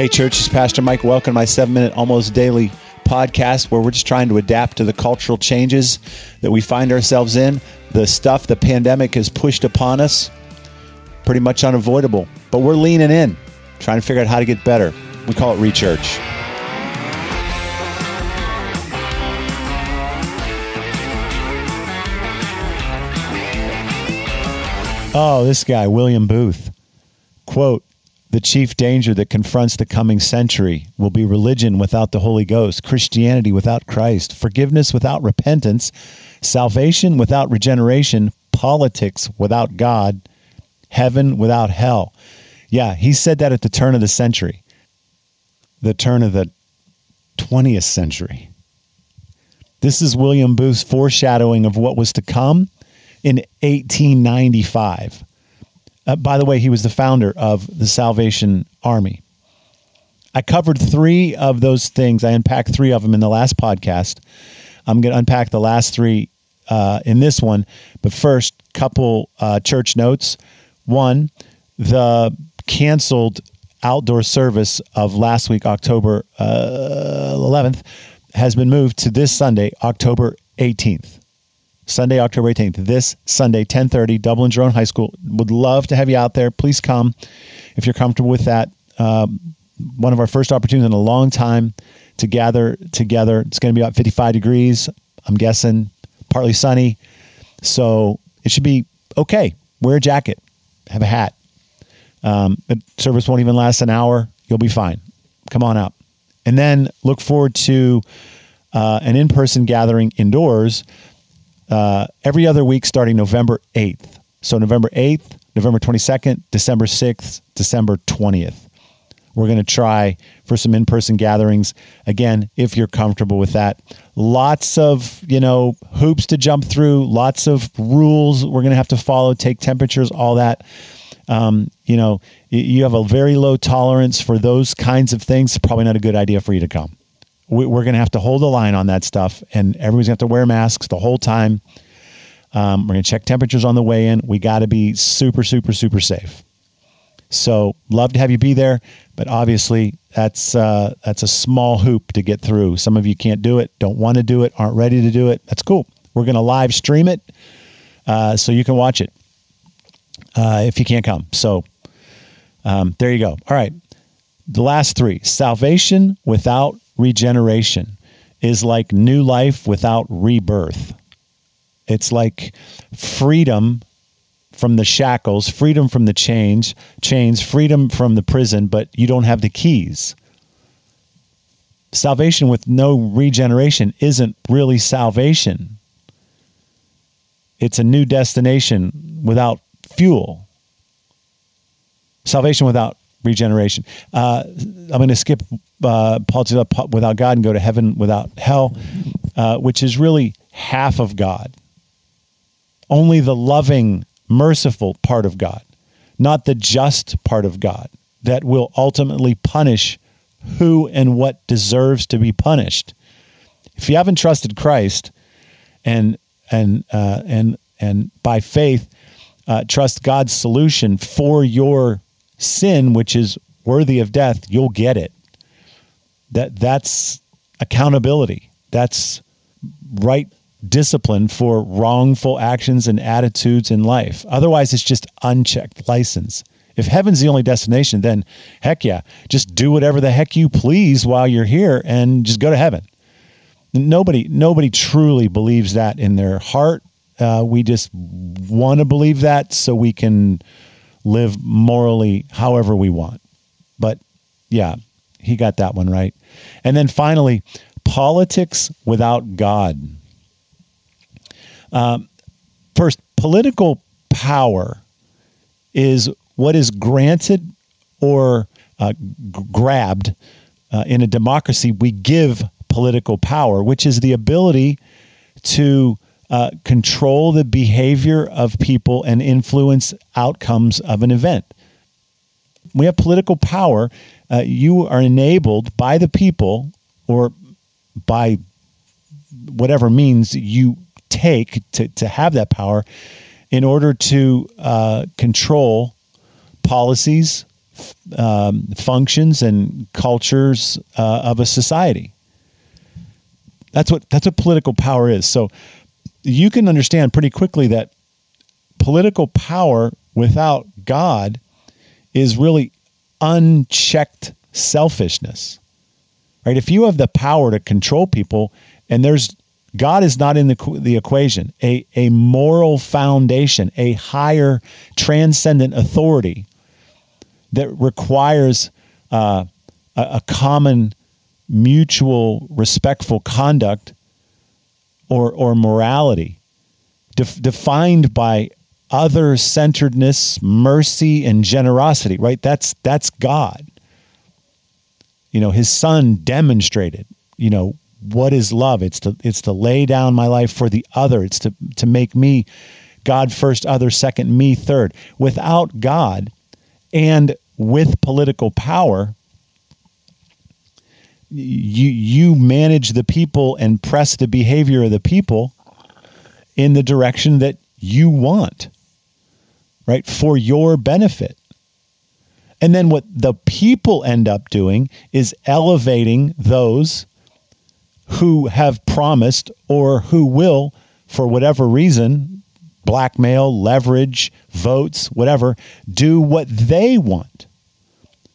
Hey, church, it's Pastor Mike. Welcome to my seven minute, almost daily podcast where we're just trying to adapt to the cultural changes that we find ourselves in. The stuff the pandemic has pushed upon us, pretty much unavoidable. But we're leaning in, trying to figure out how to get better. We call it Rechurch. Oh, this guy, William Booth. Quote The chief danger that confronts the coming century will be religion without the Holy Ghost, Christianity without Christ, forgiveness without repentance, salvation without regeneration, politics without God, heaven without hell. Yeah, he said that at the turn of the century, the turn of the 20th century. This is William Booth's foreshadowing of what was to come in 1895. Uh, by the way, he was the founder of the Salvation Army. I covered three of those things. I unpacked three of them in the last podcast. I'm going to unpack the last three uh, in this one. But first, couple uh, church notes. One, the canceled outdoor service of last week, October uh, 11th, has been moved to this Sunday, October 18th. Sunday, October 18th. This Sunday, 1030, Dublin Jerome High School. Would love to have you out there. Please come if you're comfortable with that. Um, one of our first opportunities in a long time to gather together. It's going to be about 55 degrees. I'm guessing partly sunny. So it should be okay. Wear a jacket, have a hat. Um, the service won't even last an hour. You'll be fine. Come on out. And then look forward to uh, an in person gathering indoors uh, every other week starting November 8th. So November 8th, November 22nd, December 6th, December 20th. We're going to try for some in-person gatherings again if you're comfortable with that. Lots of, you know, hoops to jump through, lots of rules we're going to have to follow, take temperatures, all that. Um, you know, you have a very low tolerance for those kinds of things. Probably not a good idea for you to come we're going to have to hold the line on that stuff, and everyone's going to have to wear masks the whole time. Um, we're going to check temperatures on the way in. We got to be super, super, super safe. So, love to have you be there, but obviously that's uh, that's a small hoop to get through. Some of you can't do it, don't want to do it, aren't ready to do it. That's cool. We're going to live stream it uh, so you can watch it uh, if you can't come. So, um, there you go. All right, the last three: salvation without regeneration is like new life without rebirth. It's like freedom from the shackles, freedom from the chains, chains, freedom from the prison, but you don't have the keys. Salvation with no regeneration isn't really salvation. It's a new destination without fuel. Salvation without regeneration. Uh, I'm going to skip uh, politics without God and go to heaven without hell, uh, which is really half of God. Only the loving, merciful part of God, not the just part of God, that will ultimately punish who and what deserves to be punished. If you haven't trusted Christ, and and uh, and and by faith, uh, trust God's solution for your sin, which is worthy of death, you'll get it. That that's accountability. That's right discipline for wrongful actions and attitudes in life. Otherwise, it's just unchecked license. If heaven's the only destination, then heck yeah, just do whatever the heck you please while you're here and just go to heaven. Nobody, nobody truly believes that in their heart. Uh, we just want to believe that so we can live morally however we want. But yeah, he got that one right. And then finally, politics without God. Um, first, political power is what is granted or uh, g- grabbed uh, in a democracy. We give political power, which is the ability to uh, control the behavior of people and influence outcomes of an event. We have political power. Uh, you are enabled by the people or by whatever means you take to, to have that power. in order to uh, control policies, um, functions, and cultures uh, of a society. That's what that's what political power is. So you can understand pretty quickly that political power without God is really unchecked selfishness. Right? If you have the power to control people and there's God is not in the, the equation, a, a moral foundation, a higher transcendent authority that requires uh, a, a common mutual respectful conduct or, or morality def- defined by other centeredness, mercy, and generosity, right? That's, that's God. You know, his son demonstrated, you know, what is love? It's to, it's to lay down my life for the other. It's to, to make me God first, other second, me third. Without God and with political power, you you manage the people and press the behavior of the people in the direction that you want right for your benefit. And then what the people end up doing is elevating those who have promised or who will for whatever reason blackmail leverage votes whatever do what they want.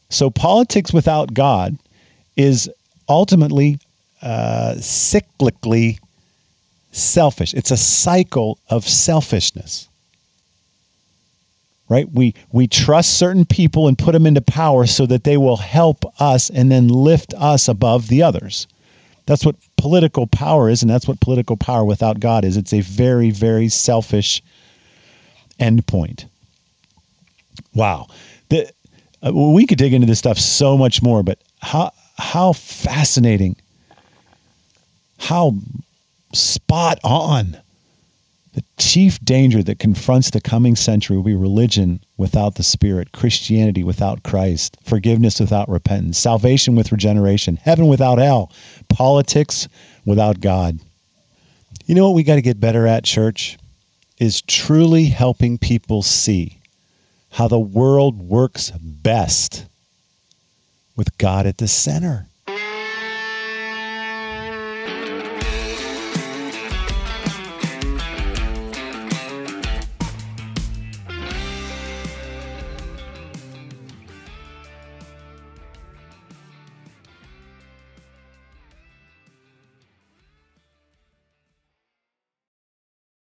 So politics without god is ultimately uh, cyclically selfish. It's a cycle of selfishness. Right? We we trust certain people and put them into power so that they will help us and then lift us above the others. That's what political power is, and that's what political power without God is. It's a very, very selfish endpoint. Wow. The, uh, we could dig into this stuff so much more, but how how fascinating, how spot on. The chief danger that confronts the coming century will be religion without the Spirit, Christianity without Christ, forgiveness without repentance, salvation with regeneration, heaven without hell, politics without God. You know what we got to get better at, church? Is truly helping people see how the world works best with God at the center.